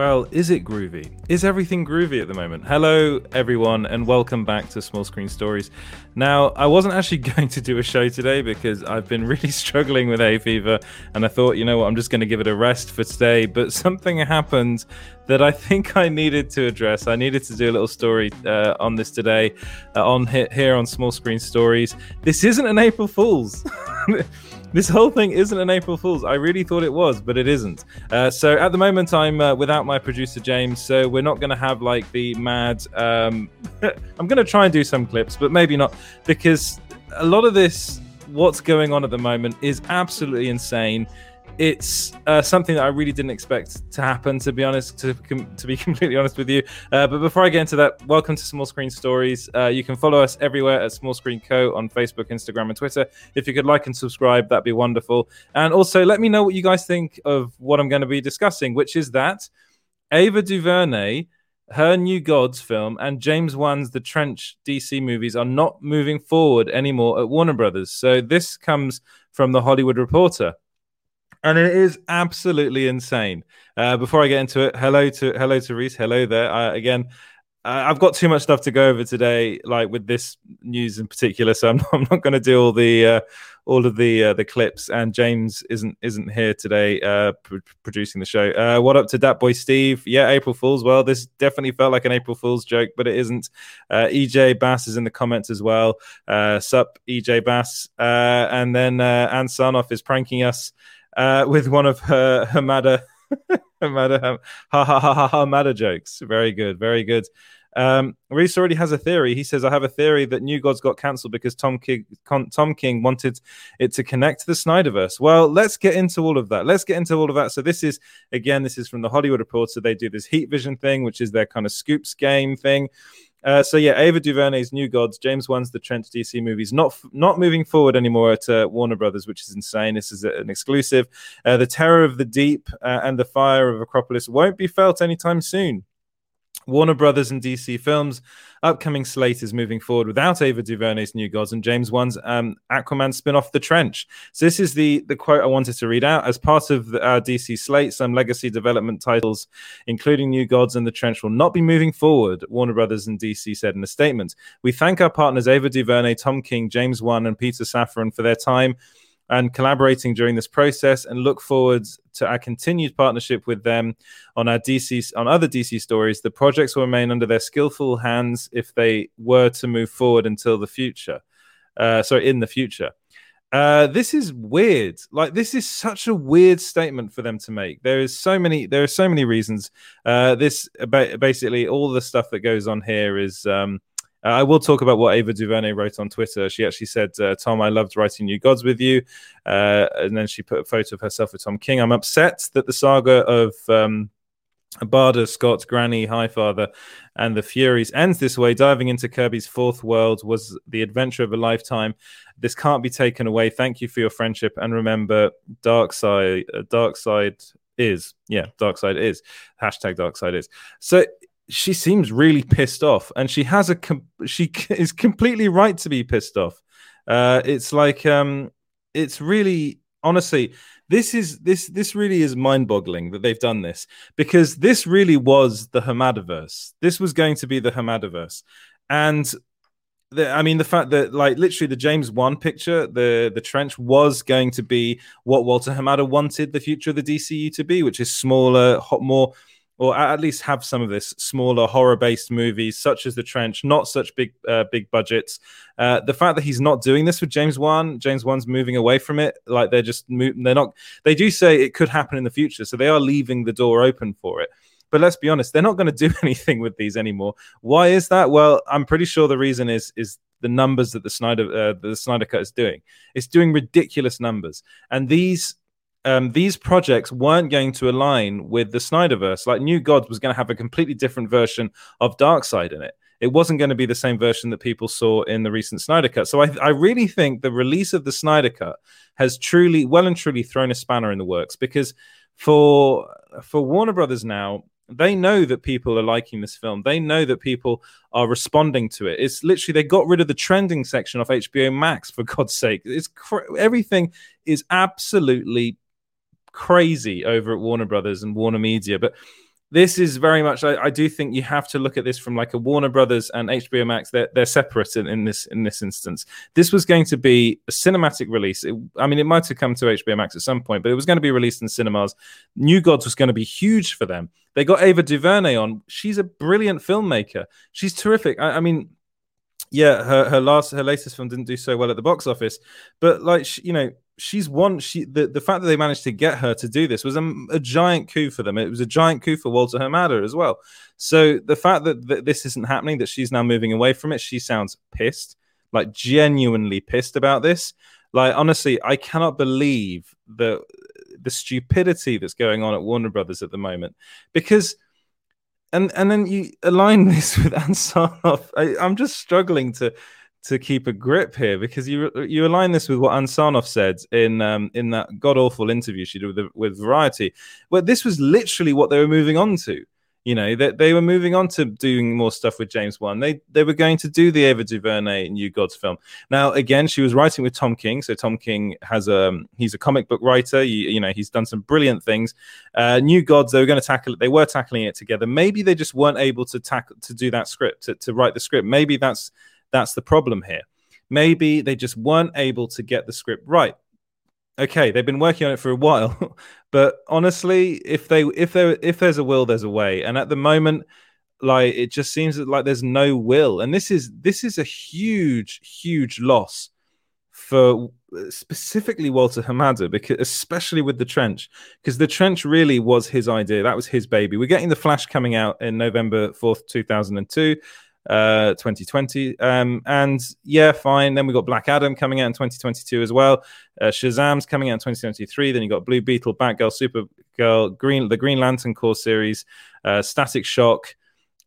Well, is it groovy? Is everything groovy at the moment? Hello, everyone, and welcome back to Small Screen Stories. Now, I wasn't actually going to do a show today because I've been really struggling with hay fever, and I thought, you know what, I'm just going to give it a rest for today. But something happened that I think I needed to address. I needed to do a little story uh, on this today, uh, on here on Small Screen Stories. This isn't an April Fool's. This whole thing isn't an April Fool's. I really thought it was, but it isn't. Uh, so at the moment, I'm uh, without my producer James, so we're not going to have like the mad. Um, I'm going to try and do some clips, but maybe not because a lot of this, what's going on at the moment, is absolutely insane it's uh, something that I really didn't expect to happen. To be honest, to to be completely honest with you. Uh, but before I get into that, welcome to Small Screen Stories. Uh, you can follow us everywhere at Small Screen Co on Facebook, Instagram, and Twitter. If you could like and subscribe, that'd be wonderful. And also, let me know what you guys think of what I'm going to be discussing, which is that Ava DuVernay. Her New Gods film and James Wan's The Trench DC movies are not moving forward anymore at Warner Brothers. So, this comes from The Hollywood Reporter and it is absolutely insane. Uh, before I get into it, hello to hello to Reese. Hello there. Uh, again, I've got too much stuff to go over today, like with this news in particular. So I'm not, I'm not going to do all the uh, all of the uh, the clips. And James isn't isn't here today, uh, pr- producing the show. Uh, what up to that boy Steve? Yeah, April Fools. Well, this definitely felt like an April Fools joke, but it isn't. Uh, EJ Bass is in the comments as well. Uh, sup, EJ Bass. Uh, and then uh, Anne Sarnoff is pranking us uh, with one of her Hamada Hamada ha ha ha ha Hamada jokes. Very good, very good. Um, Reese already has a theory. He says, "I have a theory that New Gods got cancelled because Tom King, Tom King wanted it to connect to the Snyderverse." Well, let's get into all of that. Let's get into all of that. So this is again, this is from the Hollywood Reporter. They do this Heat Vision thing, which is their kind of scoops game thing. Uh, so yeah, Ava DuVernay's New Gods, James Wan's The Trench DC movies, not not moving forward anymore at uh, Warner Brothers, which is insane. This is an exclusive. Uh, the Terror of the Deep uh, and the Fire of Apokolips won't be felt anytime soon. Warner Brothers and DC Films upcoming slate is moving forward without Ava DuVernay's New Gods and James Wan's um, Aquaman spin-off The Trench. So this is the the quote I wanted to read out as part of the, our DC slate. Some legacy development titles, including New Gods and The Trench, will not be moving forward. Warner Brothers and DC said in a statement. We thank our partners Ava DuVernay, Tom King, James Wan, and Peter Safran for their time and collaborating during this process and look forward to our continued partnership with them on our DC on other DC stories. The projects will remain under their skillful hands if they were to move forward until the future. Uh, sorry, in the future. Uh, this is weird. Like this is such a weird statement for them to make. There is so many. There are so many reasons. Uh, this basically all the stuff that goes on here is um, uh, I will talk about what Ava DuVernay wrote on Twitter. She actually said, uh, "Tom, I loved writing New Gods with you," uh, and then she put a photo of herself with Tom King. I'm upset that the saga of um, Barda, Scott, Granny, Highfather, and the Furies ends this way. Diving into Kirby's fourth world was the adventure of a lifetime. This can't be taken away. Thank you for your friendship, and remember, Darkseid, uh, Darkseid is yeah, Darkseid is hashtag Darkseid is. So she seems really pissed off, and she has a com- she is completely right to be pissed off. Uh, it's like um, it's really honestly this is this this really is mind-boggling that they've done this because this really was the Hamadaverse. This was going to be the Hamadaverse, and the, I mean the fact that like literally the James Wan picture, the the trench was going to be what Walter Hamada wanted the future of the DCU to be, which is smaller, hot, more or at least have some of this smaller horror-based movies, such as The Trench, not such big uh, big budgets. Uh, the fact that he's not doing this with James Wan, James Wan's moving away from it. Like they're just they're not. They do say it could happen in the future, so they are leaving the door open for it. But let's be honest, they're not going to do anything with these anymore. Why is that? Well, I'm pretty sure the reason is is the numbers that the Snyder uh, the Snyder Cut is doing. It's doing ridiculous numbers, and these um, these projects weren't going to align with the Snyderverse. Like New Gods was going to have a completely different version of Darkseid in it. It wasn't going to be the same version that people saw in the recent Snyder Cut. So I, I really think the release of the Snyder Cut has truly, well and truly, thrown a spanner in the works because for for Warner Brothers now, they know that people are liking this film. They know that people are responding to it. It's literally they got rid of the trending section of HBO Max for God's sake. It's cr- everything is absolutely crazy over at Warner Brothers and Warner Media. But this is very much I, I, do think you have to look at this from like a Warner Brothers and HBO Max. They're they're separate in, in this in this instance. This was going to be a cinematic release. It, I mean, it might have come to HBO Max at some point, but it was going to be released in cinemas. New Gods was going to be huge for them. They got Ava DuVernay on. She's a brilliant filmmaker. She's terrific. I, I mean, yeah, her her last her latest film didn't do so well at the box office, but like you know, she's one. She the, the fact that they managed to get her to do this was a, a giant coup for them. It was a giant coup for Walter Hamada as well. So the fact that, that this isn't happening, that she's now moving away from it, she sounds pissed, like genuinely pissed about this. Like honestly, I cannot believe the the stupidity that's going on at Warner Brothers at the moment because and and then you align this with Ann Sarnoff. I, I'm just struggling to to keep a grip here because you you align this with what Ann Sarnoff said in um, in that god awful interview she did with, with Variety, where this was literally what they were moving on to. You know that they, they, were moving on to doing more stuff with James Wan. They they were going to do the Ava DuVernay New Gods film. Now again, she was writing with Tom King, so Tom King has a he's a comic book writer. You, you know he's done some brilliant things. Uh, New Gods they were going to tackle it. They were tackling it together. Maybe they just weren't able to tackle to do that script to, to write the script. Maybe that's that's the problem here. Maybe they just weren't able to get the script right. Okay, they've been working on it for a while, but honestly, if they if there if there's a will, there's a way. And at the moment, like it just seems like there's no will, and this is this is a huge huge loss for specifically Walter Hamada, because especially with the trench, because the trench really was his idea. That was his baby. We're getting the Flash coming out in November fourth, two thousand and two uh 2020 um and yeah fine then we got black adam coming out in 2022 as well uh, shazam's coming out in 2023 then you got blue beetle batgirl supergirl green the green lantern Corps series uh static shock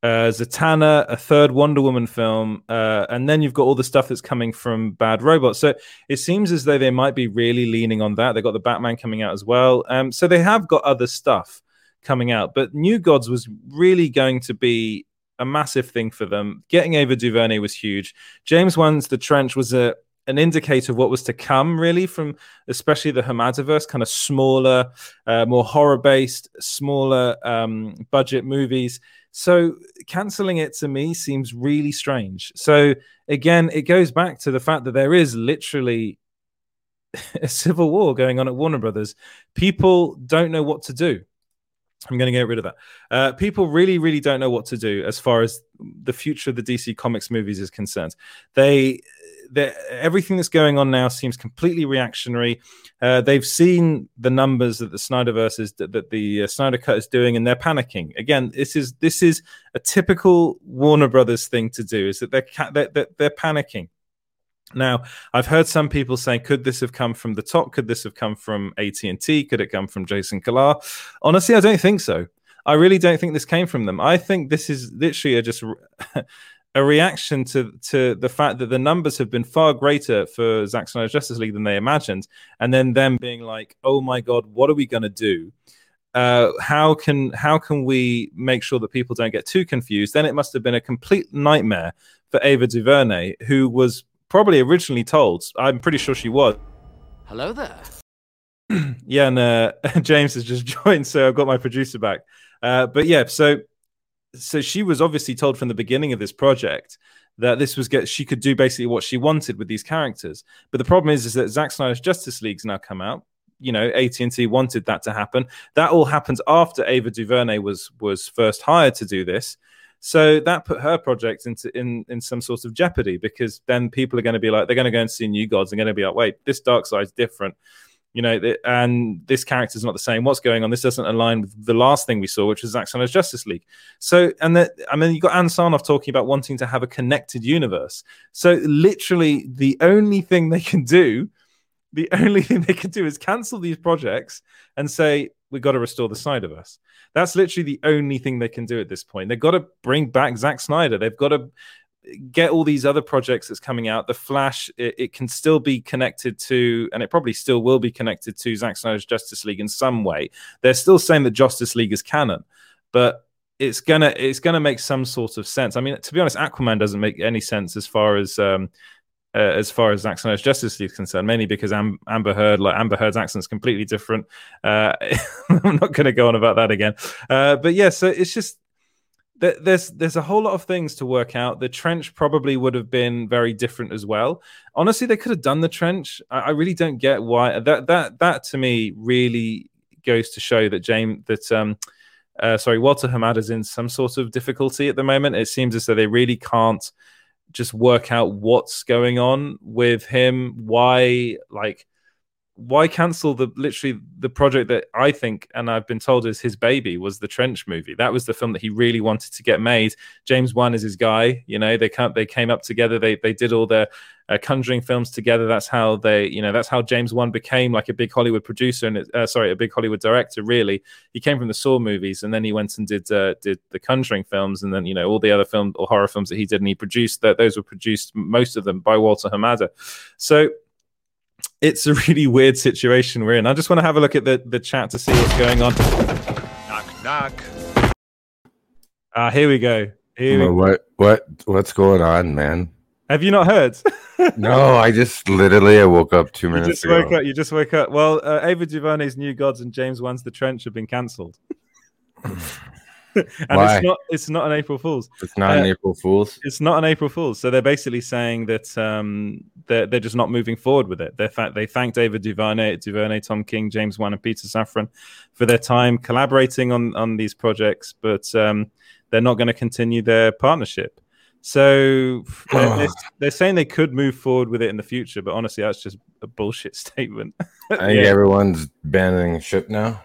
uh, Zatanna, a third Wonder Woman film, uh, and then you've got all the stuff that's coming from Bad Robot. So it seems as though they might be really leaning on that. They've got the Batman coming out as well. Um, so they have got other stuff coming out. But New Gods was really going to be a massive thing for them. Getting Ava DuVernay was huge. James Wan's The Trench was a an indicator of what was to come, really, from especially the Hamadaverse, kind of smaller, uh, more horror based, smaller um, budget movies. So canceling it to me seems really strange. So again, it goes back to the fact that there is literally a civil war going on at Warner Brothers. People don't know what to do. I'm going to get rid of that. Uh, people really, really don't know what to do as far as the future of the DC Comics movies is concerned. They, everything that's going on now seems completely reactionary. Uh, they've seen the numbers that the Snyderverse is that, the uh, Snyder Cut is doing, and they're panicking. Again, this is this is a typical Warner Brothers thing to do. Is that they're they're, they're panicking. Now, I've heard some people saying, could this have come from the top? Could this have come from AT and T? Could it come from Jason Kilar? Honestly, I don't think so. I really don't think this came from them. I think this is literally a, just a reaction to to the fact that the numbers have been far greater for Zack Snyder's Justice League than they imagined, and then them being like, "Oh my God, what are we going to do?" Uh, how can how can we make sure that people don't get too confused? Then it must have been a complete nightmare for Ava DuVernay, who was probably originally told. I'm pretty sure she was. Hello there. yeah, and uh, James has just joined, so I've got my producer back. Uh, but yeah, so so she was obviously told from the beginning of this project that this was get she could do basically what she wanted with these characters. But the problem is, is that Zack Snyder's Justice League's now come out. You know, AT and T wanted that to happen. That all happens after Ava DuVernay was was first hired to do this. So that put her project into in in some sort of jeopardy because then people are going to be like they're going to go and see New Gods and going to be like, wait, this Darkseid's different, you know, and this character's not the same. What's going on? This doesn't align with the last thing we saw, which was Zack Snyder's Justice League. So, and that I mean, you've got Ann Sarnoff talking about wanting to have a connected universe. So, literally, the only thing they can do, the only thing they can do is cancel these projects and say we've got to restore the Snyderverse. That's literally the only thing they can do at this point. They've got to bring back Zack Snyder. They've got to get all these other projects that's coming out. The Flash, it, it, can still be connected to, and it probably still will be connected to Zack Snyder's Justice League in some way. They're still saying that Justice League is canon, but it's gonna it's gonna make some sort of sense. I mean, to be honest, Aquaman doesn't make any sense as far as um, uh, as far as Zack Snyder's Justice League is concerned, mainly because Am- Amber Heard, like Amber Heard's accent is completely different. Uh, I'm not going to go on about that again. Uh, but yeah, so it's just there's there's a whole lot of things to work out. The trench probably would have been very different as well. Honestly, they could have done the trench. I, I really don't get why that that that to me really goes to show that James that um uh, sorry Walter Hamada's in some sort of difficulty at the moment. It seems as though they really can't just work out what's going on with him. Why like why cancel the literally the project that I think and I've been told is his baby was the Trench movie. That was the film that he really wanted to get made. James Wan is his guy. You know, they can't they came up together. They they did all their uh, Conjuring films together. That's how they you know that's how James Wan became like a big Hollywood producer and uh, sorry a big Hollywood director. Really, he came from the Saw movies and then he went and did uh, did the Conjuring films and then you know all the other film or horror films that he did and he produced that those were produced most of them by Walter Hamada. So it's a really weird situation we're in. I just want to have a look at the, the chat to see what's going on. Knock, knock. Ah, uh, here we go. Here we what what what's going on, man? Have you not heard? no, I just literally I woke up two minutes you just ago. Woke up, you just woke up. Well, uh, Ava DuVernay's New Gods and James Wan's The Trench have been cancelled. and Why? it's not it's not an April Fool's. It's not uh, an April Fool's. It's not an April Fool's. So they're basically saying that um, they're they're just not moving forward with it. They fa- they thank David Duvernay, Duvernay, Tom King, James Wan, and Peter Safran for their time collaborating on on these projects, but um, they're not going to continue their partnership. So they're, they're, saying they could move forward with it in the future, but honestly, that's just a bullshit statement. I think yeah. everyone's banning ship now.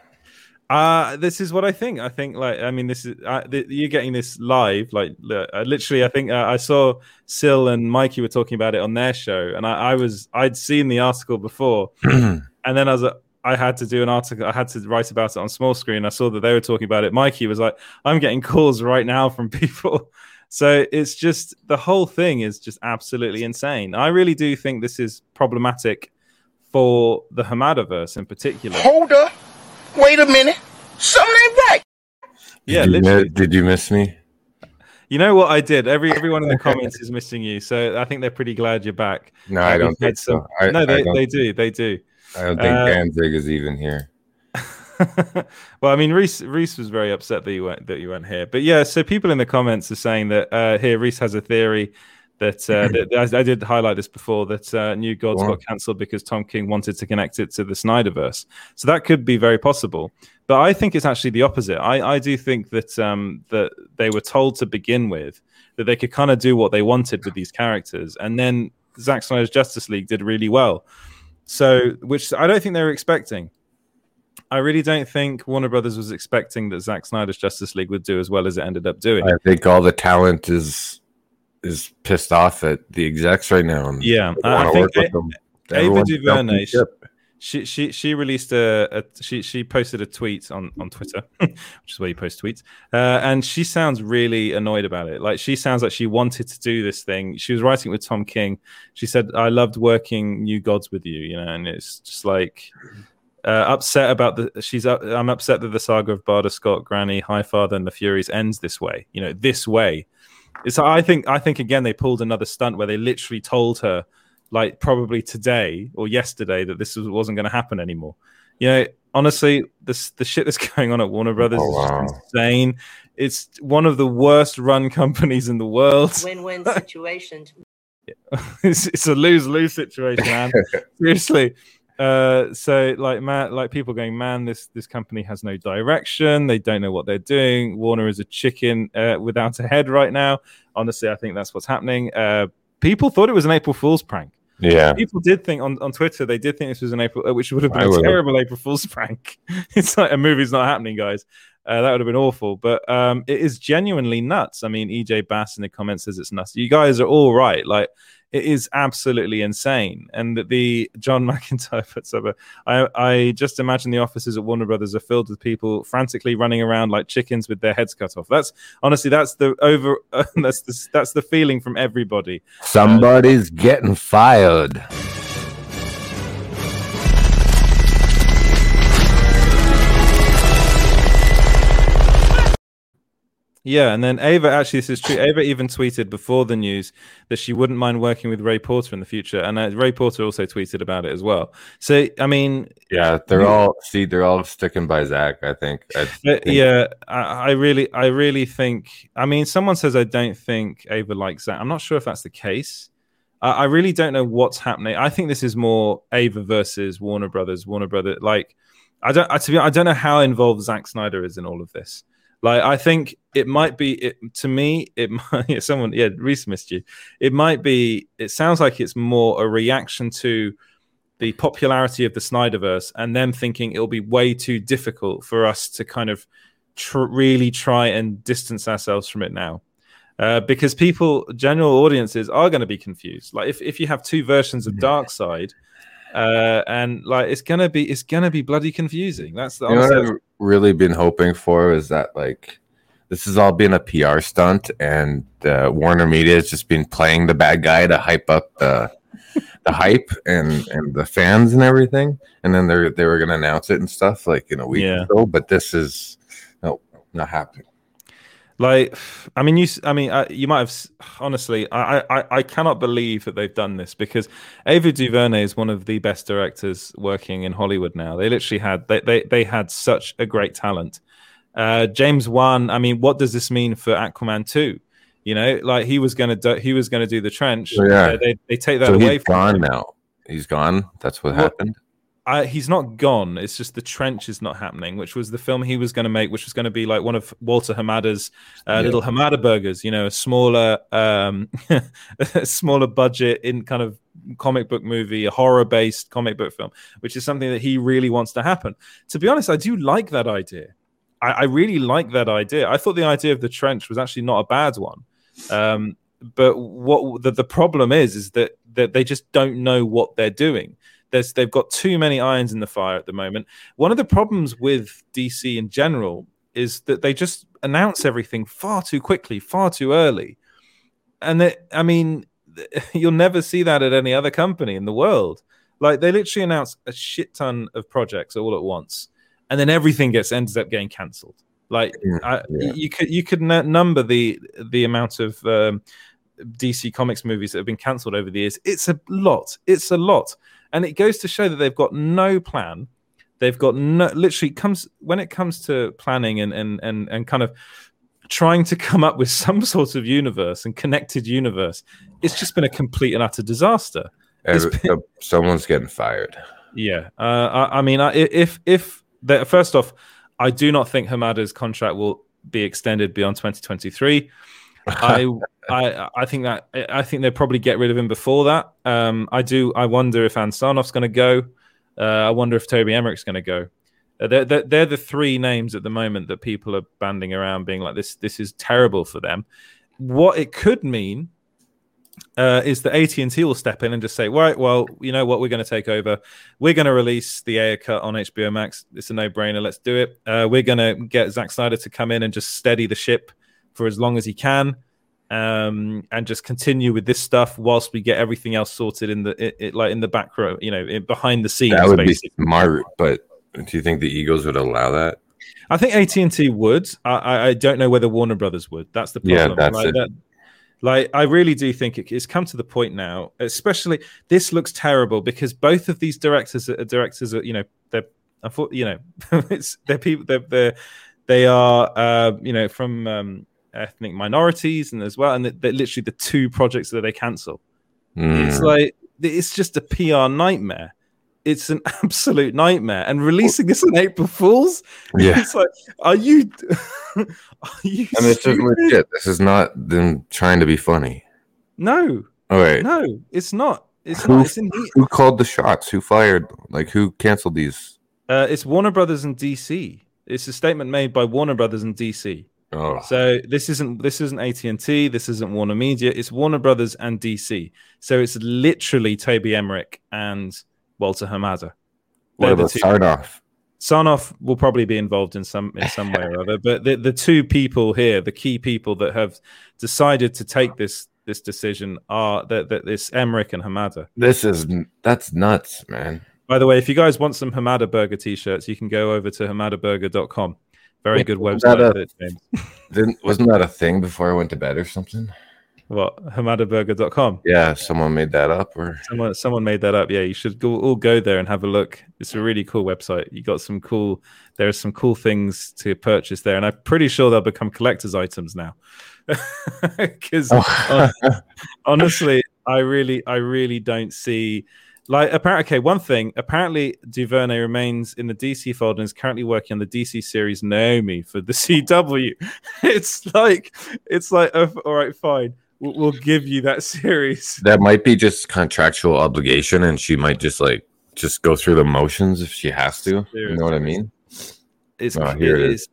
Uh this is what I think. I think like I mean this is uh, th- you're getting this live like uh, literally I think uh, I saw Sil and Mikey were talking about it on their show and I, I was I'd seen the article before and then I was uh, I had to do an article I had to write about it on small screen. I saw that they were talking about it. Mikey was like I'm getting calls right now from people. So it's just the whole thing is just absolutely insane. I really do think this is problematic for the Hamadaverse in particular. Hold up. Wait a minute. Something ain't right. Yeah, did you, miss, did you miss me? You know what I did? Every everyone in the comments is missing you, so I think they're pretty glad you're back. No, I don't think some, so. I, no, they, they do. They do. I don't think uh, Danzig is even here. well, I mean, Reese Reese was very upset that you went that you went here, but yeah. So people in the comments are saying that uh, here Reese has a theory that, uh, that I, I, did highlight this before that uh, New Gods got cancelled because Tom King wanted to connect it to the Snyderverse. So that could be very possible. But I think it's actually the opposite. I, I do think that um, that they were told to begin with that they could kind of do what they wanted with these characters, and then Zack Snyder's Justice League did really well. So, which I don't think they were expecting. I really don't think Warner Brothers was expecting that Zack Snyder's Justice League would do as well as it ended up doing. I think all the talent is is pissed off at the execs right now. yeah, I think Ava DuVernay. She, she she released a, a, she she posted a tweet on on Twitter, which is where you post tweets, uh, and she sounds really annoyed about it. Like she sounds like she wanted to do this thing. She was writing with Tom King. She said, "I loved working New Gods with you," you know, and it's just like uh, upset about the she's uh, I'm upset that the saga of Barda Scott, Granny, Highfather, and the Furies ends this way. You know, this way it's I think I think again they pulled another stunt where they literally told her like probably today or yesterday that this was, wasn't going to happen anymore. You know, honestly, this the shit that's going on at Warner Brothers oh, wow. is insane. It's one of the worst run companies in the world. Win-win situation. it's, it's a lose-lose situation, man. Seriously, uh, so like man, like people going, man, this this company has no direction. They don't know what they're doing. Warner is a chicken uh, without a head right now. Honestly, I think that's what's happening. Uh, people thought it was an April Fool's prank. Yeah, people did think on, on Twitter they did think this was an April, uh, which would have been a terrible April Fool's prank. it's like a movie's not happening, guys. Uh, that would have been awful, but um, it is genuinely nuts. I mean, EJ Bass in the comments says it's nuts. You guys are all right. Like it is absolutely insane. And the John McIntyre puts up a, I, I just imagine the offices at Warner Brothers are filled with people frantically running around like chickens with their heads cut off. That's honestly, that's the over, uh, that's the, that's the feeling from everybody. Somebody's uh, getting fired. Yeah, and then Ava actually this is true. Ava even tweeted before the news that she wouldn't mind working with Ray Porter in the future, and uh, Ray Porter also tweeted about it as well. So I mean, Yeah, they're all see, they're all sticking by Zach. I think. I think- yeah, I, I really, I really think. I mean, someone says I don't think Ava likes Zach. I'm not sure if that's the case. I, I really don't know what's happening. I think this is more Ava versus Warner Brothers. Warner Brother, like, I don't. I, to be, I don't know how involved Zack Snyder is in all of this. Like, I think it might be. It to me, it might. Someone, yeah, Reese missed you. It might be. It sounds like it's more a reaction to the popularity of the Snyderverse and them thinking it'll be way too difficult for us to kind of tr- really try and distance ourselves from it now. Uh, because people, general audiences, are going to be confused. Like if, if you have two versions of Darkseid, uh, and like it's gonna be it's gonna be bloody confusing. That's the You know what honestly, I've really been hoping for is that like this has all been a PR stunt, and uh, Warner Media has just been playing the bad guy to hype up the the hype and and the fans and everything. And then they they were gonna announce it and stuff like in a week Yeah. or so. But this is no not happening. Like I mean you I mean uh, you might have honestly I, I I cannot believe that they've done this because Ava DuVernay is one of the best directors working in Hollywood now. They literally had they they, they had such a great talent. Uh, James Wan, I mean, what does this mean for Aquaman two? You know, like he was gonna do, he was gonna do the trench. Oh, yeah. They, they, they take that So away he's from gone him. now. He's gone. That's what Well, happened. I, he's not gone. It's just the trench is not happening, which was the film he was going to make, which was going to be like one of Walter Hamada's uh, Yeah. little Hamada burgers. You know, a smaller, um, a smaller budget in kind of comic book movie, a horror based comic book film, which is something that he really wants to happen. To be honest, I do like that idea. I, I really like that idea. I thought the idea of the trench was actually not a bad one. Um, but what the, the problem is is that, that they just don't know what they're doing there's they've got too many irons in the fire at the moment. One of the problems with DC in general is that they just announce everything far too quickly, far too early. And that I mean, you'll never see that at any other company in the world. Like they literally announce a shit ton of projects all at once, and then everything gets ends up getting cancelled. Like Mm, I, yeah. you could you could n- number the the amount of um, DC Comics movies that have been cancelled over the years. It's a lot. It's a lot, and it goes to show that they've got no plan. They've got no literally comes when it comes to planning and and and and kind of trying to come up with some sort of universe and connected universe. It's just been a complete and utter disaster. Every- uh, someone's getting fired. Yeah, uh, I, I mean, I, if if the, first off, I do not think Hamada's contract will be extended beyond 2023. I, I I think that I think they'll probably get rid of him before that. Um, I do. I wonder if Ann Sarnoff's going to go. Uh, I wonder if Toby Emmerich's going to go. Uh, they're, they're, they're the three names at the moment that people are banding around, being like, "This this is terrible for them." What it could mean uh, is that AT and T will step in and just say, "Right, well, you know what? We're going to take over. We're going to release the Ayer cut on HBO Max. It's a no-brainer. Let's do it. Uh, we're going to get Zack Snyder to come in and just steady the ship for as long as he can, um, and just continue with this stuff whilst we get everything else sorted in the it, it, like in the back row, you know, in, behind the scenes. That would be smart, but do you think the Eagles would allow that? I think AT and T would. I, I, don't know whether Warner Brothers would. That's the Yeah, problem. that's like, it. that- like I really do think it, it's come to the point now. Especially this looks terrible because both of these directors are directors are you know they're I thought you know it's they're people they're, they're they are uh, you know from um, ethnic minorities and as well and they're literally the two projects that they cancel. It's Mm. like it's just a PR nightmare. It's an absolute nightmare. And releasing this on April Fools, yeah. it's like, are you? are you? And it's just stupid? legit. This is not them trying to be funny. No, All right. no, it's not. It's Who- not. It's. Who called the shots? Who fired? Like who canceled these? Uh, it's Warner Brothers and DC. It's a statement made by Warner Brothers and DC. Oh, So this isn't this isn't AT and T. This isn't Warner Media. It's Warner Brothers and DC. So it's literally Toby Emmerich and Walter Hamada. what about Sarnoff? Sarnoff will probably be involved in some in some way or other, but the, the two people here, the key people that have decided to take this this decision are that that this Emmerich and Hamada. This is that's nuts, man. By the way, if you guys want some Hamada Burger t-shirts, you can go over to hamadaburger.com. Very Wait, good that website. a- that James. Didn't wasn't that a thing before I went to bed or something? What hamadaburger.com. Yeah, someone made that up or Someone someone made that up. Yeah, you should go all go there and have a look. It's a really cool website. You got some cool. There are some cool things to purchase there, and I'm pretty sure they'll become collectors' items now. Because Oh. honestly, I really, I really don't see. Like, apparently, okay, one thing. Apparently, Duvernay remains in the DC fold and is currently working on the DC series Naomi for the CW. It's like, it's like, uh, all right, fine, we'll, we'll give you that series. that might be just contractual obligation and she might just like just go through the motions if she has to. You know what I mean? It's Oh, here it it is.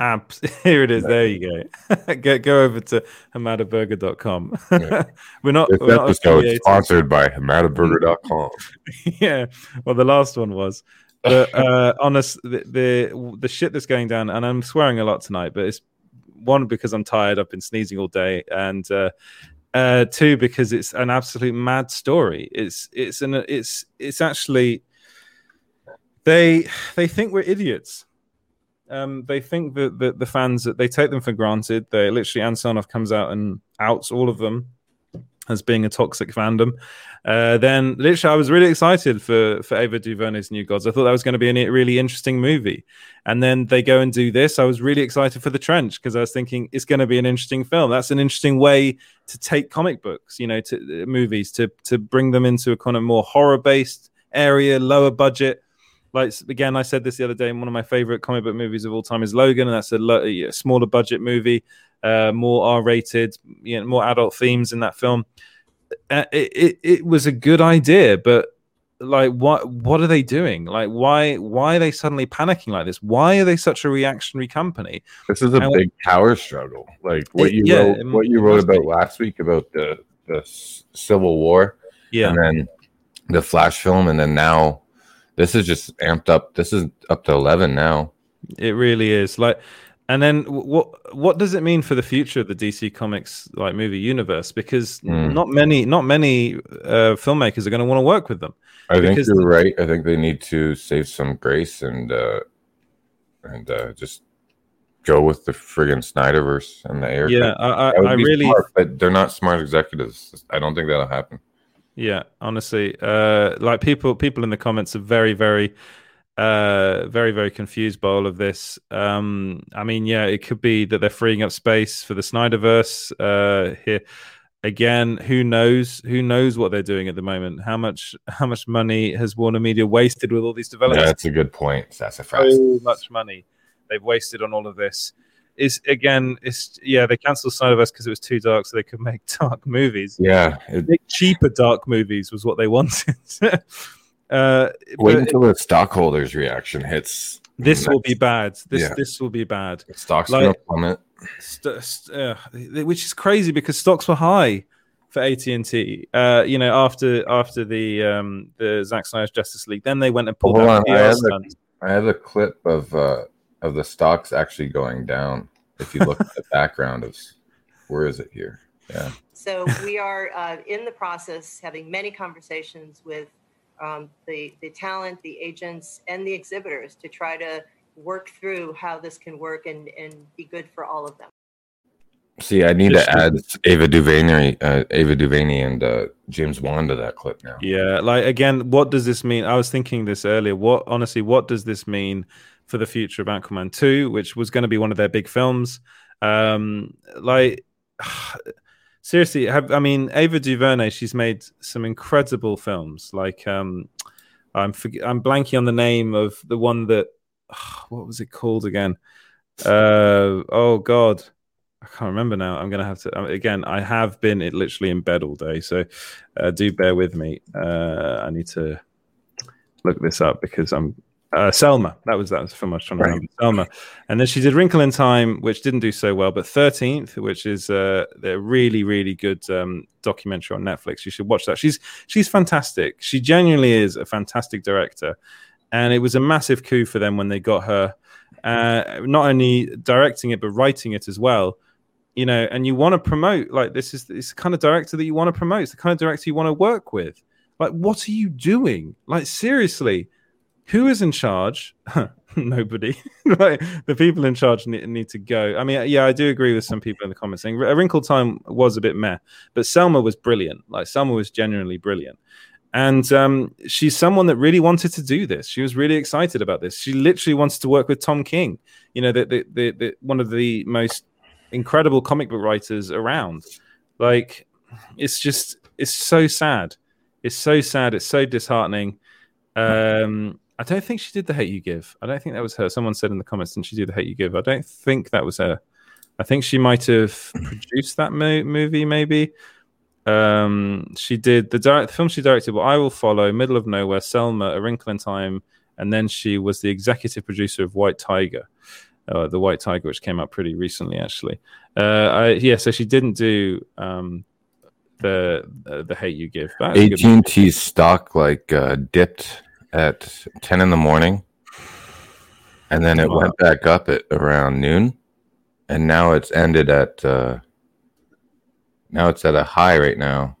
Abs- here it is. There you go. go, go over to hamadaburger.com. Yeah. we're not, This we're not episode affiliated. sponsored by hamadaburger.com. yeah. Well, the last one was. But uh, honest, the, the the shit that's going down, and I'm swearing a lot tonight, but it's one because I'm tired. I've been sneezing all day, and uh, uh, two because it's an absolute mad story. It's it's an it's it's actually they they think we're idiots. Um, they think that the, the fans that they take them for granted. They literally Ann Sarnoff comes out and outs all of them as being a toxic fandom. Uh, then literally, I was really excited for for Ava DuVernay's New Gods. I thought that was going to be a really interesting movie. And then they go and do this. I was really excited for the Trench because I was thinking it's going to be an interesting film. That's an interesting way to take comic books, you know, to uh, movies to to bring them into a kind of more horror based area, lower budget. Like again, I said this the other day. One of my favorite comic book movies of all time is Logan, and that's a, lo- a smaller budget movie, uh, more R rated, you know, more adult themes in that film uh, it, it it was a good idea, but like what what are they doing? Like why why are they suddenly panicking like this? Why are they such a reactionary company? This is a And- big power struggle. Like what It- you yeah, wrote, it what you wrote must be. about last week about the the Civil War, Yeah, and then the Flash film, and then now this is just amped up. This is up to eleven now. it really is. Like and then what what does it mean for the future of the DC Comics like movie universe? Because Mm. not many not many uh, filmmakers are going to want to work with them. I think you're right. I think they need to save some grace and uh and uh just go with the friggin' Snyderverse and the air. Yeah, I I, I really smart, but they're not smart executives. I don't think that'll happen. Yeah, honestly, uh, like people, people in the comments are very, very, uh, very, very confused by all of this. Um, I mean, yeah, it could be that they're freeing up space for the Snyderverse. Uh, here, again, who knows? Who knows what they're doing at the moment? How much, how much money has Warner Media wasted with all these developments Yeah, that's a good point, Sassafras. so much money they've wasted on all of this. Is again, it's yeah, they cancelled Snyderverse because it was too dark, so they could make dark movies Yeah, it, cheaper dark movies was what they wanted. uh, wait until the stockholders' reaction hits. this will be bad. This Yeah. this will be bad. stocks like- gonna plummet. St- st- uh, which is crazy because stocks were high for AT and T. Uh, you know, after after the um, the Zack Snyder's Justice League, then they went and pulled Hold out the I have a- I have a clip of uh of the stocks actually going down. If you look at the background of where is it here? Yeah. So we are uh, in the process, having many conversations with um, the the talent, the agents, and the exhibitors to try to work through how this can work and and be good for all of them. See, I need Just- to add Ava DuVernay, uh, Ava DuVernay, and uh, James Wan to that clip now. Yeah, like again, what does this mean? I was thinking this earlier. What honestly, what does this mean for the future of Aquaman 2, which was going to be one of their big films? Um, like seriously, have I mean Ava DuVernay, she's made some incredible films. Like um I'm I'm blanking on the name of the one that what was it called again? Uh oh god. I can't remember now. I'm gonna have to um, again. I have been it literally in bed all day, so uh, do bear with me. Uh, I need to look this up because I'm uh, Selma. That was that was the film I was trying to remember. Selma, and then she did Wrinkle in Time, which didn't do so well, but Thirteenth, which is uh, a really really good um, documentary on Netflix. You should watch that. She's she's fantastic. She genuinely is a fantastic director, and it was a massive coup for them when they got her. Uh, not only directing it but writing it as well you know, and you want to promote like this is this kind of director that you want to promote. It's the kind of director you want to work with. Like, what are you doing? Like, seriously, who is in charge? nobody. like the people in charge need, need to go. I mean, yeah, I do agree with some people in the comments saying A Wrinkle Time was a bit meh, but Selma was brilliant. Like Selma was genuinely brilliant. And um, she's someone that really wanted to do this. She was really excited about this. She literally wanted to work with Tom King, you know, the, the, the, the one of the most incredible comic book writers around. Like, it's just, it's so sad. It's so sad. It's so disheartening. Um, I don't think she did the hate you give. I don't think that was her. Someone said in the comments, didn't she do the hate you give? I don't think that was her. I think she might have produced that mo- movie, maybe. Um, she did the direct the film she directed. Well, I will follow, Middle of Nowhere, Selma, A Wrinkle in Time, and then she was the executive producer of White Tiger, uh, the White Tiger, which came out pretty recently, actually. Uh, I, yeah, so she didn't do um, the uh, the hate you give. AT and T stock like uh, dipped at ten in the morning, and then it wow. went back up at around noon, and now it's ended at uh, now it's at a high right now.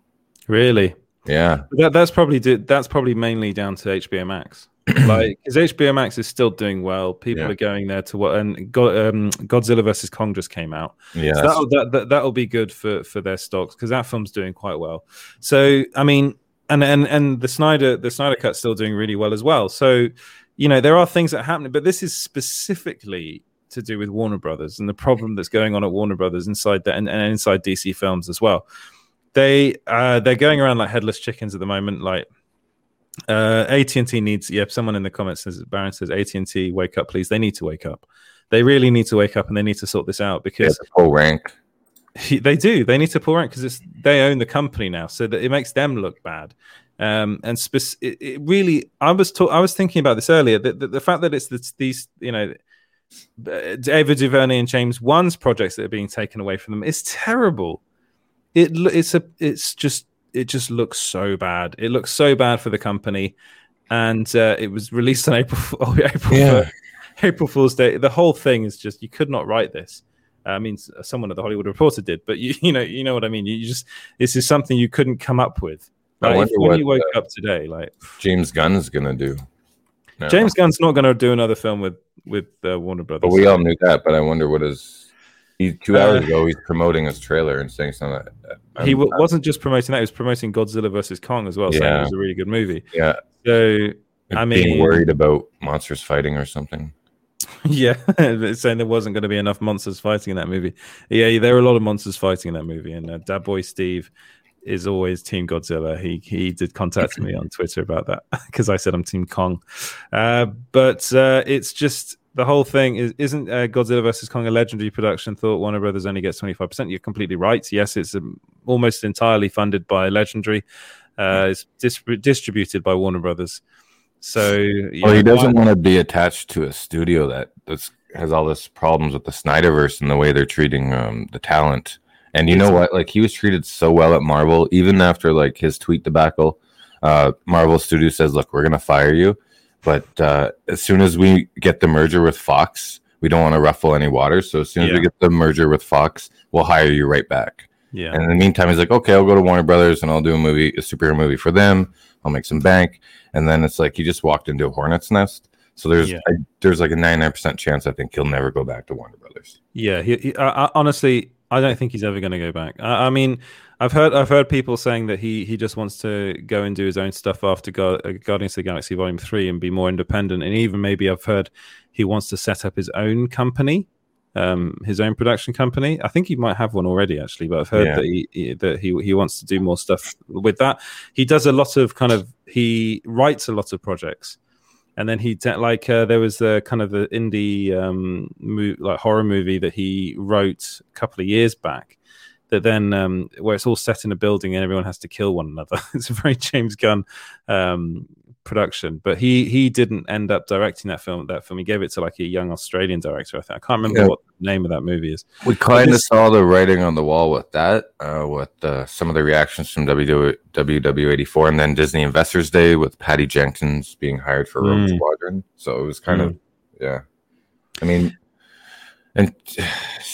Really? Yeah. That, that's probably that's probably mainly down to HBO Max. like because HBO Max is still doing well. People yeah. are going there to what and God, um, Godzilla versus Kong just came out. Yeah, so that'll, that, that that'll be good for for their stocks because that film's doing quite well. So I mean, and and and the Snyder the Snyder Cut's still doing really well as well. So you know there are things that are happening, but this is specifically to do with Warner Brothers and the problem that's going on at Warner Brothers inside that and, and inside DC films as well. They uh, they're going around like headless chickens at the moment. Like uh, AT and T needs. Yeah, someone in the comments says Baron says AT and T wake up, please. They need to wake up. They really need to wake up and they need to sort this out because yeah, full rank. They do. They need to pull rank because it's they own the company now, so that it makes them look bad. Um, and spe- it, it really, I was ta- I was thinking about this earlier. The, the, the fact that it's the, these, you know, David Duvernay and James Wan's projects that are being taken away from them is terrible. It it's a it's just it just looks so bad. It looks so bad for the company, and uh, it was released on April oh, April yeah. April Fool's Day. The whole thing is just you could not write this. I mean, someone at the Hollywood Reporter did, but you you know you know what I mean. You just this is something you couldn't come up with. Like, when what, you woke uh, up today, like James Gunn is gonna do. No. James Gunn's not going to do another film with with uh, Warner Brothers. But we all knew that. But I wonder what is. He two hours uh, ago he's promoting his trailer and saying something. Like, he w- wasn't just promoting that; he was promoting Godzilla versus Kong as well, yeah. saying it was a really good movie. Yeah. So I mean, being worried about monsters fighting or something. yeah, saying there wasn't going to be enough monsters fighting in that movie. Yeah, there are a lot of monsters fighting in that movie, and uh, Dad Boy Steve is always Team Godzilla. He he did contact me on Twitter about that because I said I'm Team Kong. Uh, but uh, it's just the whole thing is isn't uh, Godzilla versus Kong a legendary production? Thought Warner Brothers only gets 25. percent You're completely right. Yes, it's um, almost entirely funded by Legendary. Uh, it's dis- distributed by Warner Brothers. So well, know, he doesn't want to be attached to a studio that that's has all this problems with the Snyderverse and the way they're treating um, the talent and you know what? Like he was treated so well at Marvel, even after like his tweet debacle. Uh, Marvel Studio says, "Look, we're gonna fire you, but uh, as soon as we get the merger with Fox, we don't want to ruffle any waters. So as soon as yeah. we get the merger with Fox, we'll hire you right back." Yeah. And in the meantime, he's like, "Okay, I'll go to Warner Brothers and I'll do a movie, a superhero movie for them. I'll make some bank." And then it's like he just walked into a hornet's nest. So there's yeah. a, there's like a 99% chance I think he'll never go back to Warner Brothers. Yeah, he, he uh, honestly, I don't think he's ever going to go back. I, I, mean, I've heard I've heard people saying that he he just wants to go and do his own stuff after uh, Guardians of the Galaxy Volume Three and be more independent. And even maybe I've heard he wants to set up his own company, um, his own production company. I think he might have one already actually, but I've heard yeah. that he, he that he he wants to do more stuff with that. He does a lot of kind of he writes a lot of projects and then he like uh, there was a kind of the indie um, mo- like horror movie that he wrote a couple of years back that then um, where it's all set in a building and everyone has to kill one another. It's a very james gunn um, production but he he didn't end up directing that film that film he gave it to like a young australian director i think i can't remember yeah. what the name of that movie is we kind of saw the writing on the wall with that uh, with uh, some of the reactions from ww ww84 and then disney investors day with patty jenkins being hired for rogue mm. squadron so it was kind mm. of yeah i mean and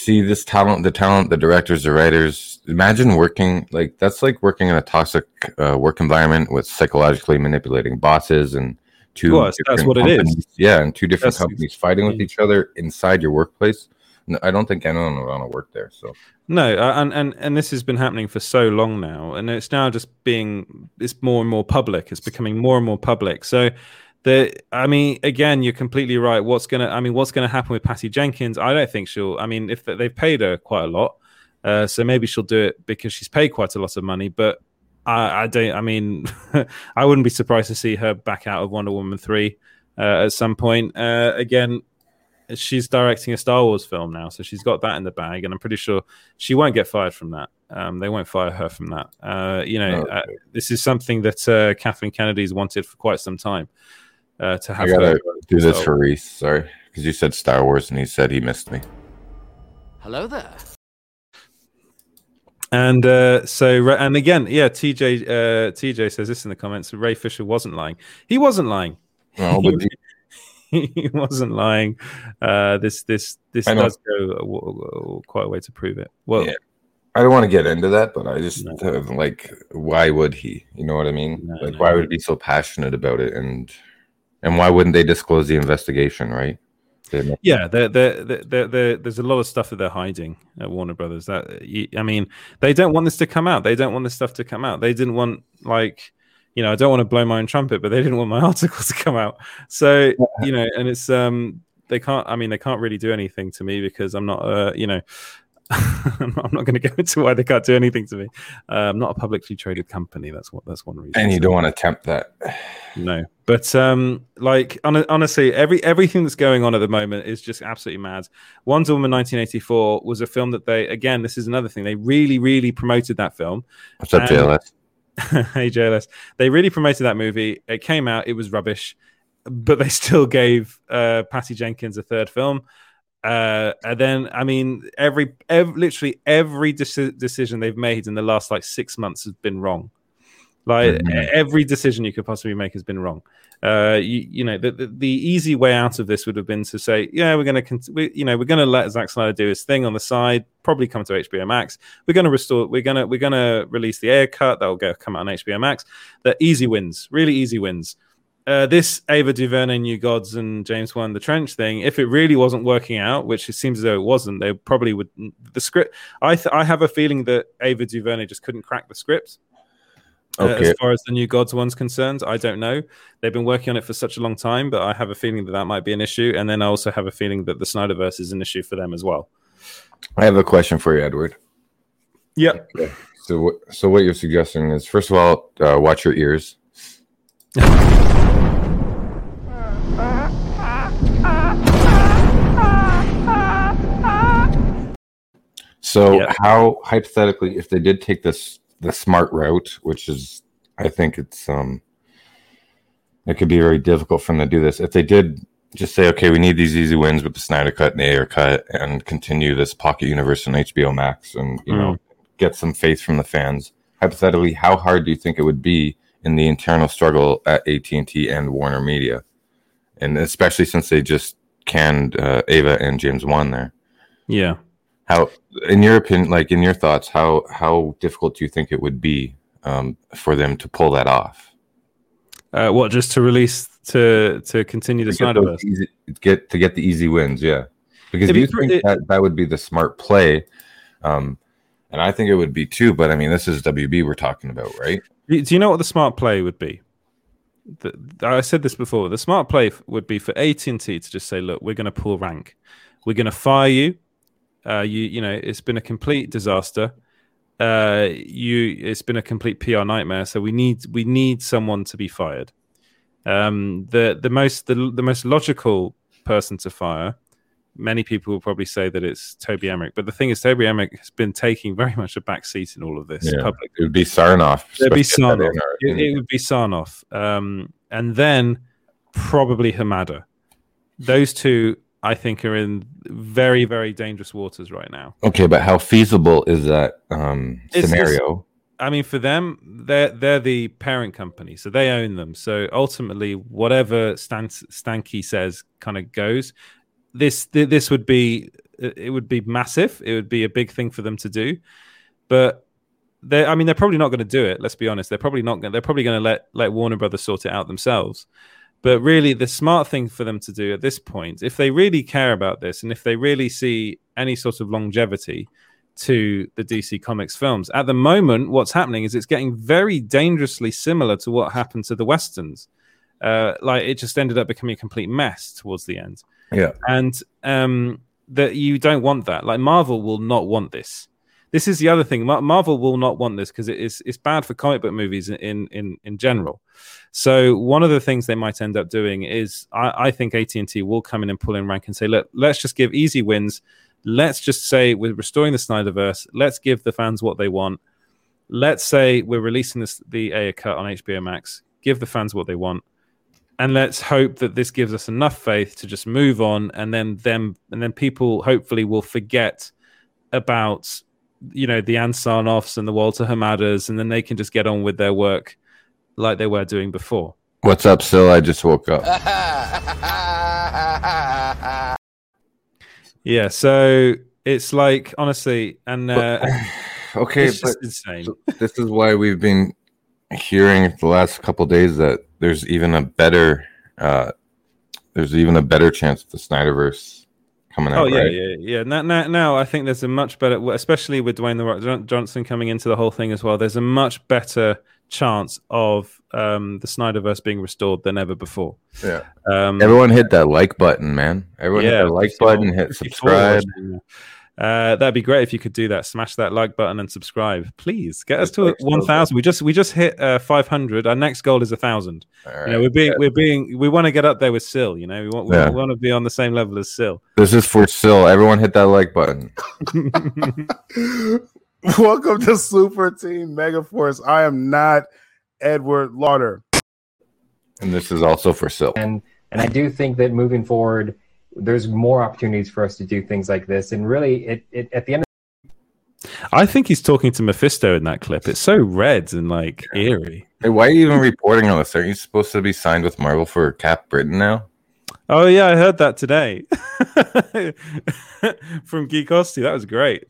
see this talent the talent the directors the writers imagine working like that's like working in a toxic uh, work environment with psychologically manipulating bosses and two Well, that's- what it is. Yeah, and two different That's- companies fighting with each other inside your workplace. No, I don't think anyone would want to work there. So No, uh, and, and and this has been happening for so long now, and it's now just being it's more and more public. It's becoming more and more public. So, the I mean, again, you're completely right. What's gonna I mean, what's gonna happen with Patty Jenkins? I don't think she'll. I mean, if they've paid her quite a lot, uh, so maybe she'll do it because she's paid quite a lot of money. But I, I don't. I mean, I wouldn't be surprised to see her back out of Wonder Woman three uh, at some point. Uh, again, she's directing a Star Wars film now, so she's got that in the bag, and I'm pretty sure she won't get fired from that. Um, they won't fire her from that. Uh, you know, Okay. uh, this is something that uh, Kathleen Kennedy's wanted for quite some time uh, to I have gotta her. do this So- for Reese. Sorry, because you said Star Wars and he said he missed me. Hello there. And uh, so, and again, yeah, TJ, uh, TJ says this in the comments: Ray Fisher wasn't lying. He wasn't lying. No, but he- he wasn't lying. Uh, this, this, this I know. does go a, w- a- quite a way to prove it. Well, Yeah. I don't want to get into that, but I just No. like, why would he? You know what I mean? No, like, no. why would he be so passionate about it? And and why wouldn't they disclose the investigation? Right? Yeah, they're, they're, they're, there's a lot of stuff that they're hiding at Warner Brothers. That I mean, they don't want this to come out. They don't want this stuff to come out. They didn't want like, you know, I don't want to blow my own trumpet, but they didn't want my article to come out. So you know, and it's um, they can't. I mean, they can't really do anything to me because I'm not. Uh, you know. I'm not, going to go into why they can't do anything to me. Uh, I'm not a publicly traded company. That's what. That's one reason. and you don't want to tempt that. no, but um, like hon- honestly, every everything that's going on at the moment is just absolutely mad. Wonder Woman 1984 was a film that they again. This is another thing they really, really promoted that film. What's up, JLS? hey JLS, they really promoted that movie. It came out, it was rubbish, but they still gave uh, Patty Jenkins a third film. Uh, and then, I mean, every, ev literally every deci- decision they've made in the last like six months has been wrong. Like Mhm. every decision you could possibly make has been wrong. Uh, you, you know, the, the, the easy way out of this would have been to say, yeah, we're going to, cont- we, you know, we're going to let Zack Snyder do his thing on the side, probably come to HBO Max. We're going to restore, we're going to, we're going to release the Ayer cut that will go come out on HBO Max. The easy wins, really easy wins. Uh, this Ava DuVernay, New Gods, and James Wan, The Trench thing, if it really wasn't working out, which it seems as though it wasn't, they probably would. The script, I, th- I have a feeling that Ava DuVernay just couldn't crack the script. Uh, as far as the New Gods one's concerned, I don't know. They've been working on it for such a long time, but I have a feeling that that might be an issue. And then I also have a feeling that the Snyderverse is an issue for them as well. I have a question for you, Edward. Yeah. So, what- so what you're suggesting is, first of all, uh, watch your ears. So, Yeah. how hypothetically, if they did take this the smart route, which is, I think it's um, it could be very difficult for them to do this. If they did just say, okay, we need these easy wins with the Snyder cut and the Ayer cut, and continue this pocket universe on HBO Max, and you know, get some faith from the fans. Hypothetically, how hard do you think it would be in the internal struggle at AT and T and Warner Media, and especially since they just canned uh, Ava and James Wan there? Yeah. How, in your opinion, like in your thoughts, how how difficult do you think it would be um, for them to pull that off? Uh, what, just to release, to to continue the to get, those Snyderverse? get to get the easy wins, yeah. Because It'd you be think that that would be the smart play, um, and I think it would be too. But I mean, this is WB we're talking about, right? Do do you know what the smart play would be? The, I said this before. The smart play would be for AT and T to just say, "Look, we're going to pull rank. We're going to fire you. Uh, you, you know, it's been a complete disaster. Uh, you, it's been a complete PR nightmare. So we need, we need someone to be fired. Um, the the most the, the most logical person to fire. Many people will probably say that it's Toby Emmerich, but the thing is, Toby Emmerich has been taking very much a back seat in all of this Yeah. publicly. It would be Sarnoff. It'd be Sarnoff. It, it would be Sarnoff, um, and then probably Hamada. Those two, I think, are in very, very dangerous waters right now. okay, but how feasible is that um, scenario? I mean, for them, they're they're the parent company, so they own them. So ultimately, whatever Stan Stankey says, kind of goes. This th- this would be it would be massive. It would be a big thing for them to do, but they I mean, they're probably not going to do it. Let's be honest. They're probably not going. They're probably going to let let Warner Brothers sort it out themselves. But really, the smart thing for them to do at this point, if they really care about this and if they really see any sort of longevity to the DC Comics films, at the moment, what's happening is it's getting very dangerously similar to what happened to the Westerns. Uh, like it just ended up becoming a complete mess towards the end. Yeah. And um, that you don't want that. Like Marvel will not want this. This is the other thing. Marvel will not want this because it is it's bad for comic book movies in in in general. So one of the things they might end up doing is I, I think AT and T will come in and pull in rank and say, look, let's just give easy wins. Let's just say we're restoring the Snyderverse. Let's give the fans what they want. Let's say we're releasing this the Ayer cut on HBO Max. Give the fans what they want and let's hope that this gives us enough faith to just move on and then them and then people hopefully will forget about you know the Ann Sarnoffs and the Walter Hamadas and then they can just get on with their work like they were doing before. What's up, Sil? I just woke up. Yeah, so it's like honestly and uh, okay, it's but insane. this is why we've been hearing the last couple days that there's even a better uh there's even a better chance of the Snyderverse coming out. Oh yeah, right? yeah, yeah. Now, now, now, I think there's a much better, especially with Dwayne the Rock Johnson coming into the whole thing as well. There's a much better chance of um, the Snyderverse being restored than ever before. yeah. Um, Everyone hit that like button, man. Everyone hit yeah, that like 54 button, hit subscribe. watching. Uh, that'd be great if you could do that. Smash that like button and subscribe, please. Get us to one thousand. We just we just hit uh, five hundred. Our next goal is a thousand. All You know, we're being we're being we want to get up there with Sil. You know, we want we Yeah. want to be on the same level as Sil. This is for Sil. Everyone hit that like button. Welcome to Super Team Megaforce. I am not Edward Lauder. And this is also for Sil. and and I do think that moving forward, there's more opportunities for us to do things like this. And really, it, it at the end I think he's talking to Mephisto in that clip. It's so red and like eerie. Hey, why are you even reporting on this? Aren't you supposed to be signed with Marvel for Cap Britain now? Oh yeah, I heard that today from Geekosity. That was great.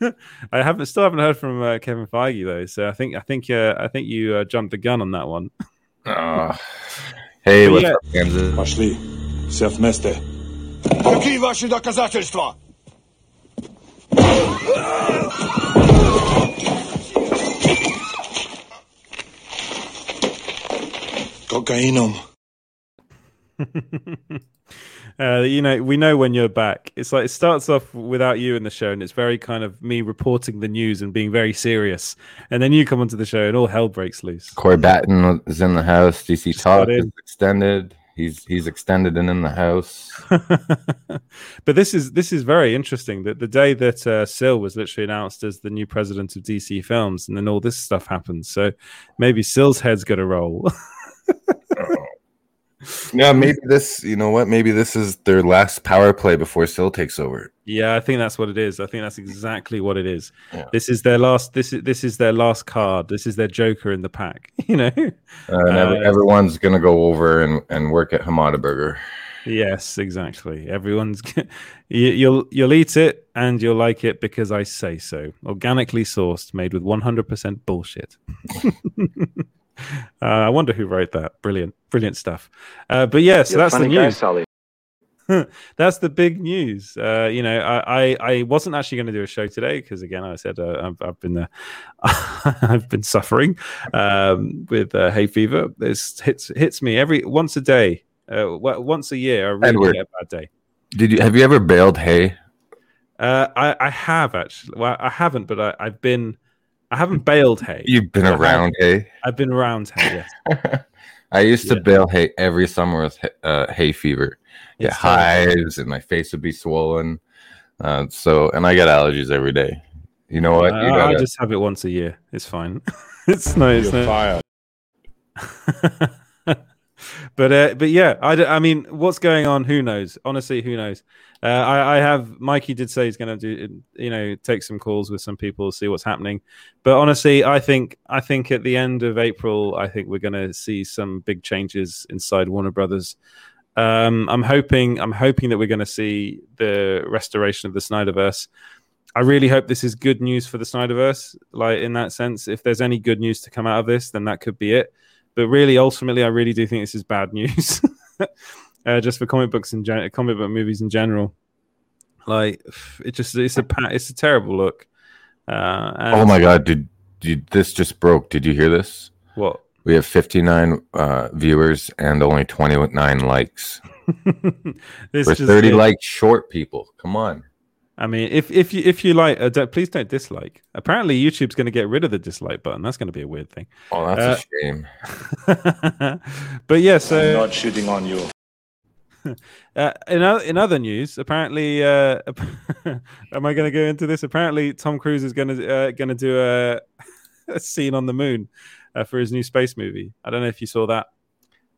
I haven't still haven't heard from uh, Kevin Feige though, so I think I think uh, I think you uh, jumped the gun on that one. Ah. hey, But what's yeah. up, Kansas? Пошли. Все вместе. Какие ваши доказательства? Кокаином. uh, you know, we know when you're back. It's like it starts off without you in the show, and it's very kind of me reporting the news and being very serious, and then you come onto the show, and all hell breaks loose. Corey Batten is in the house. DC Just Talk got in. is extended. He's he's extended and in the house. but this is this is very interesting. That the day that uh, Sil was literally announced as the new president of DC Films, and then all this stuff happened. So maybe Sil's head's got to roll. Yeah, maybe this. You know what? Maybe this is their last power play before Sil takes over. yeah, I think that's what it is. I think that's exactly what it is. Yeah. This is their last. This is this is their last card. This is their Joker in the pack. You know. Uh, Uh, everyone's gonna go over and, and work at Hamada Burger. Yes, exactly. Everyone's you, you'll you'll eat it and you'll like it because I say so. Organically sourced, made with 100% bullshit. uh, I wonder who wrote that. Brilliant, brilliant stuff. Uh, but yeah, so that's the news. that's the big news. Uh, you know, I, I, I wasn't actually going to do a show today because, again, I said uh, I've, I've been uh, I've been suffering um, with uh, hay fever. This hits hits me every once a day, uh, once a year. I really Edward. get a bad day. Did you have you ever baled hay? Uh, I, I have actually. Well, I haven't, but I, I've been. I haven't bailed hay. You've been around hay. I've been around hay. Yes. I used to Yeah. bail hay every summer with uh, hay fever. Get It's terrible. hives and my face would be swollen. Uh, so, and I get allergies every day. You know what? You I, I gotta, just have it once a year. It's fine. it's no. It's You're no. fired. but uh, but yeah, I, mean, what's going on? Who knows? Honestly, who knows? Uh, I, I have Mikey did say he's going to do you know take some calls with some people, see what's happening. But honestly, I think I think at the end of April, I think we're going to see some big changes inside Warner Brothers. Um, I'm hoping I'm hoping that we're going to see the restoration of the Snyderverse. I really hope this is good news for the Snyderverse. Like in that sense, if there's any good news to come out of this, then that could be it. But really, ultimately, I really do think this is bad news, uh, just for comic books and gen- comic book movies in general. Like, it just it's a it's a terrible look. Uh, Oh my god, did, did this just broke? Did you hear this? What? We have 59 uh, viewers and only 29 likes. this We're 30 did- like short people. Come on. I mean, if if you if you like, uh, don't- please don't dislike. Apparently, YouTube's going to get rid of the dislike button. That's going to be a weird thing. Oh, that's Uh, a shame. but yeah, I'm so not shooting on you. uh, in o- in other news, apparently, uh, am I going to go into this? Apparently, Tom Cruise is going to uh, going to do a, a scene on the moon uh, for his new space movie. I don't know if you saw that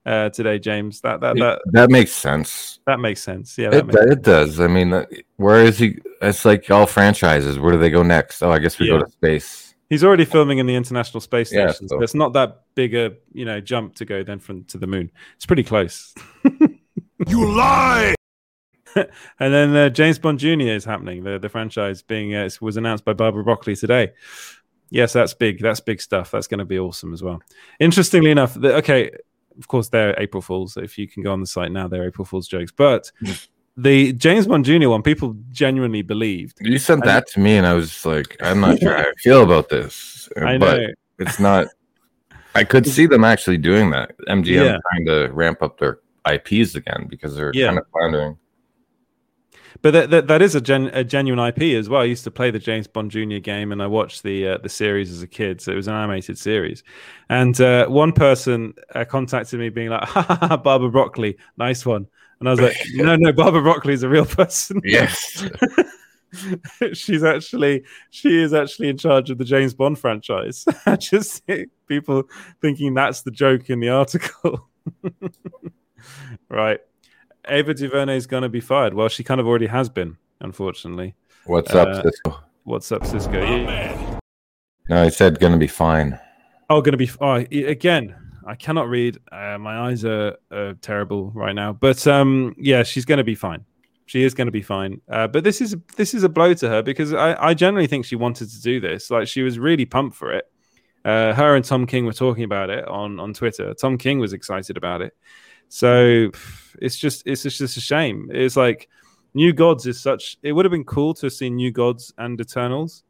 uh, today, James. That that that that makes sense. that makes sense. Yeah, that It, makes, it does. I mean, uh, where is he? It's like all franchises. Where do they go next? Oh, I guess we Yeah. go to space. he's already filming in the International Space Yeah, Station. so- so it's not that big a you know jump to go then from to the moon. It's pretty close. You lie! And then uh, James Bond Jr. is happening. The the franchise being uh, was announced by Barbara Broccoli today. Yes, that's big. That's big stuff. That's going to be awesome as well. Interestingly enough, the, okay, of course they're April Fools. If you can go on the site now, they're April Fools jokes. But the James Bond Jr. one, people genuinely believed. You sent I- that to me, and I was like, I'm not sure how I feel about this. I but know. it's not. I could see them actually doing that. MGM Yeah. trying to ramp up their IPs again because they're Yeah. kind of floundering. But that, that, that is a, gen, a genuine IP as well. I used to play the James Bond Jr. game, and I watched the uh, the series as a kid. So it was an animated series. And uh, one person uh, contacted me, being like, "Ha ha ha, Barbara Broccoli, nice one." And I was like, "No, no, Barbara Broccoli is a real person. Yes. She's actually she is actually in charge of the James Bond franchise." I just people thinking that's the joke in the article. right. Ava DuVernay is going to be fired. Well, she kind of already has been, unfortunately. What's Uh, up, Cisco? What's up, Cisco? Yeah. No, he said gonna be fine. Oh, going to be. Oh, again, I cannot read. Uh, my eyes are, are terrible right now. But um, yeah, she's going to be fine. She is going to be fine. Uh, but this is this is a blow to her because I, I generally think she wanted to do this. Like she was really pumped for it. Uh, her and Tom King were talking about it on on Twitter. Tom King was excited about it. So it's just it's just, a shame. It's like New Gods is such. It would have been cool to have seen New Gods and Eternals.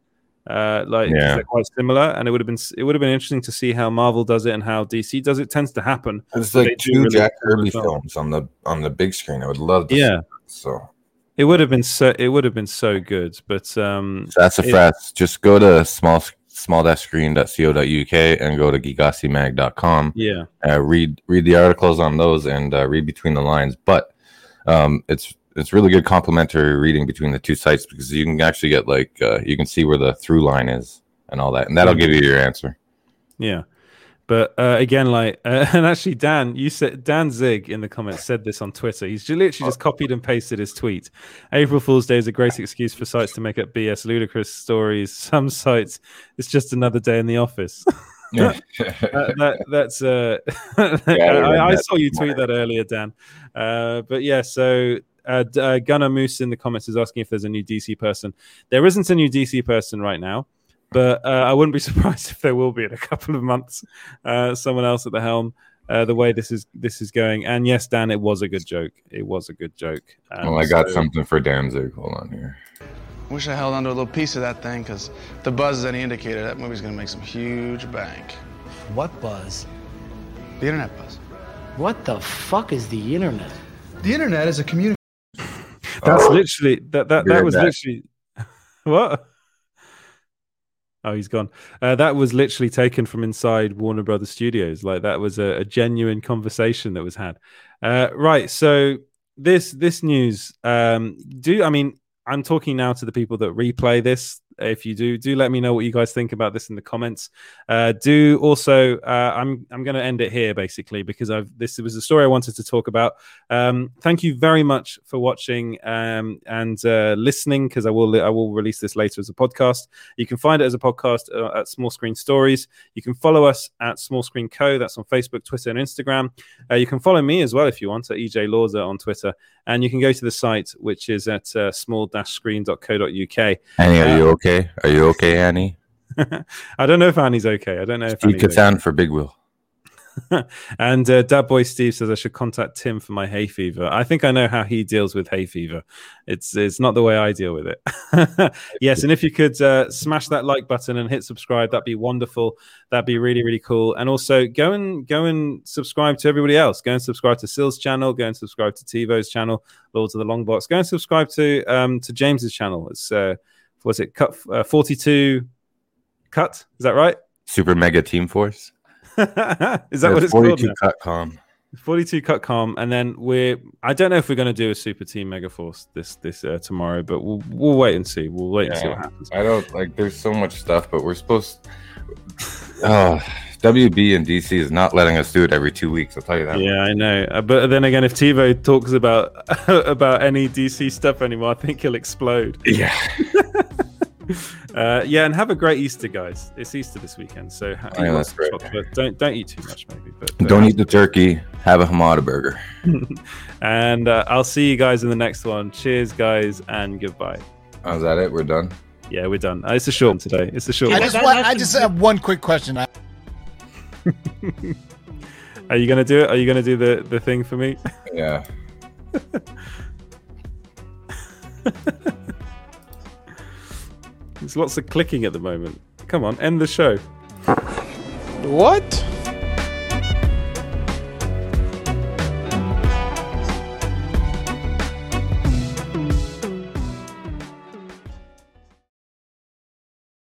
Uh, like Yeah. they're quite similar, and it would have been it would have been interesting to see how Marvel does it and how DC does it. Tends to happen. It's like two release Jack Kirby films on the on the big screen. I would love to. see Yeah. that, So It would have been so. It would have been so good, but um, that's a It- fress. Just go to small small screen.co.uk and go to gigasimag.com. yeah, uh, read read the articles on those and uh, read between the lines. But um, it's it's really good complementary reading between the two sites because you can actually get like uh, you can see where the through line is and all that, and that'll give you your answer. yeah. But uh, again, like, uh, and actually, Dan, you said Danzig in the comments said this on Twitter. He's literally just copied and pasted his tweet. April Fool's Day is a great excuse for sites to make up BS ludicrous stories. Some sites, it's just another day in the office. that, that, that's uh, Yeah, I I, I saw you tweet that earlier, Dan. Uh, but yeah, so uh, uh, Gunnar Moose in the comments is asking if there's a new DC person. There isn't a new DC person right now, but uh, I wouldn't be surprised if there will be in a couple of months. Uh, someone else at the helm. Uh, the way this is this is going, and yes, Dan, it was a good joke. It was a good joke. Um, oh, I got so- something for Danzig. Hold on here. Wish I held onto a little piece of that thing, because the buzz is any indicator, that movie's gonna make some huge bank. What buzz? The internet buzz. What the fuck is the internet? The internet is a community. That's Oh, literally that that that was literally what? Oh, he's gone. Uh, that was literally taken from inside Warner Brothers Studios. Like that was a, a genuine conversation that was had. Uh, right. So this this news. Um, do I mean I'm talking now to the people that replay this. If you do, do let me know what you guys think about this in the comments. Uh, do also, uh, I'm I'm going to end it here basically because I've this was a story I wanted to talk about. Um, thank you very much for watching um, and uh, listening because I will I will release this later as a podcast. You can find it as a podcast uh, at Small Screen Stories. You can follow us at Small Screen Co. That's on Facebook, Twitter, and Instagram. Uh, you can follow me as well if you want at EJ Lawser on Twitter, and you can go to the site which is at uh, small-screen.co.uk. Uh, you okay? Are you okay, Annie? I don't know if Annie's okay. I don't know if Speak Annie's okay. For Big Wheel. and uh, Dad Boy Steve says I should contact Tim for my hay fever. I think I know how he deals with hay fever. It's it's not the way I deal with it. yes, and if you could uh, smash that like button and hit subscribe, that'd be wonderful. That'd be really really cool. And also go and go and subscribe to everybody else. Go and subscribe to Sil's channel. Go and subscribe to TiVo's channel, Lords of the Long Box. Go and subscribe to um to James's channel. It's uh, what's it? Cut uh, forty two. Cut is that right? Super Mega Team Force. is that what it's called? 42 cut com. 42 cut com and then we're i don't know if we're going to do a super team mega force this this uh, tomorrow but we'll we'll wait and see we'll wait and see what happens I don't like. There's so much stuff, but we're supposed. Oh, WB and DC is not letting us do it every two weeks. I'll tell you that. yeah i know Uh, but then again if tivo talks about about any dc stuff anymore i think he'll explode Yeah. uh yeah and have a great easter guys it's easter this weekend so ha- Oh, yeah, that's great. chocolate. don't don't eat too much maybe but Don't eat the turkey. Have a hamada burger. and uh, i'll see you guys in the next one cheers guys and goodbye Oh, is that it? We're done. yeah we're done uh, it's a short one today it's a short I one. just want, I just have one quick question. I, Are you gonna do it? Are you gonna do the the thing for me? Yeah. There's lots of clicking at the moment. Come on, end the show. What?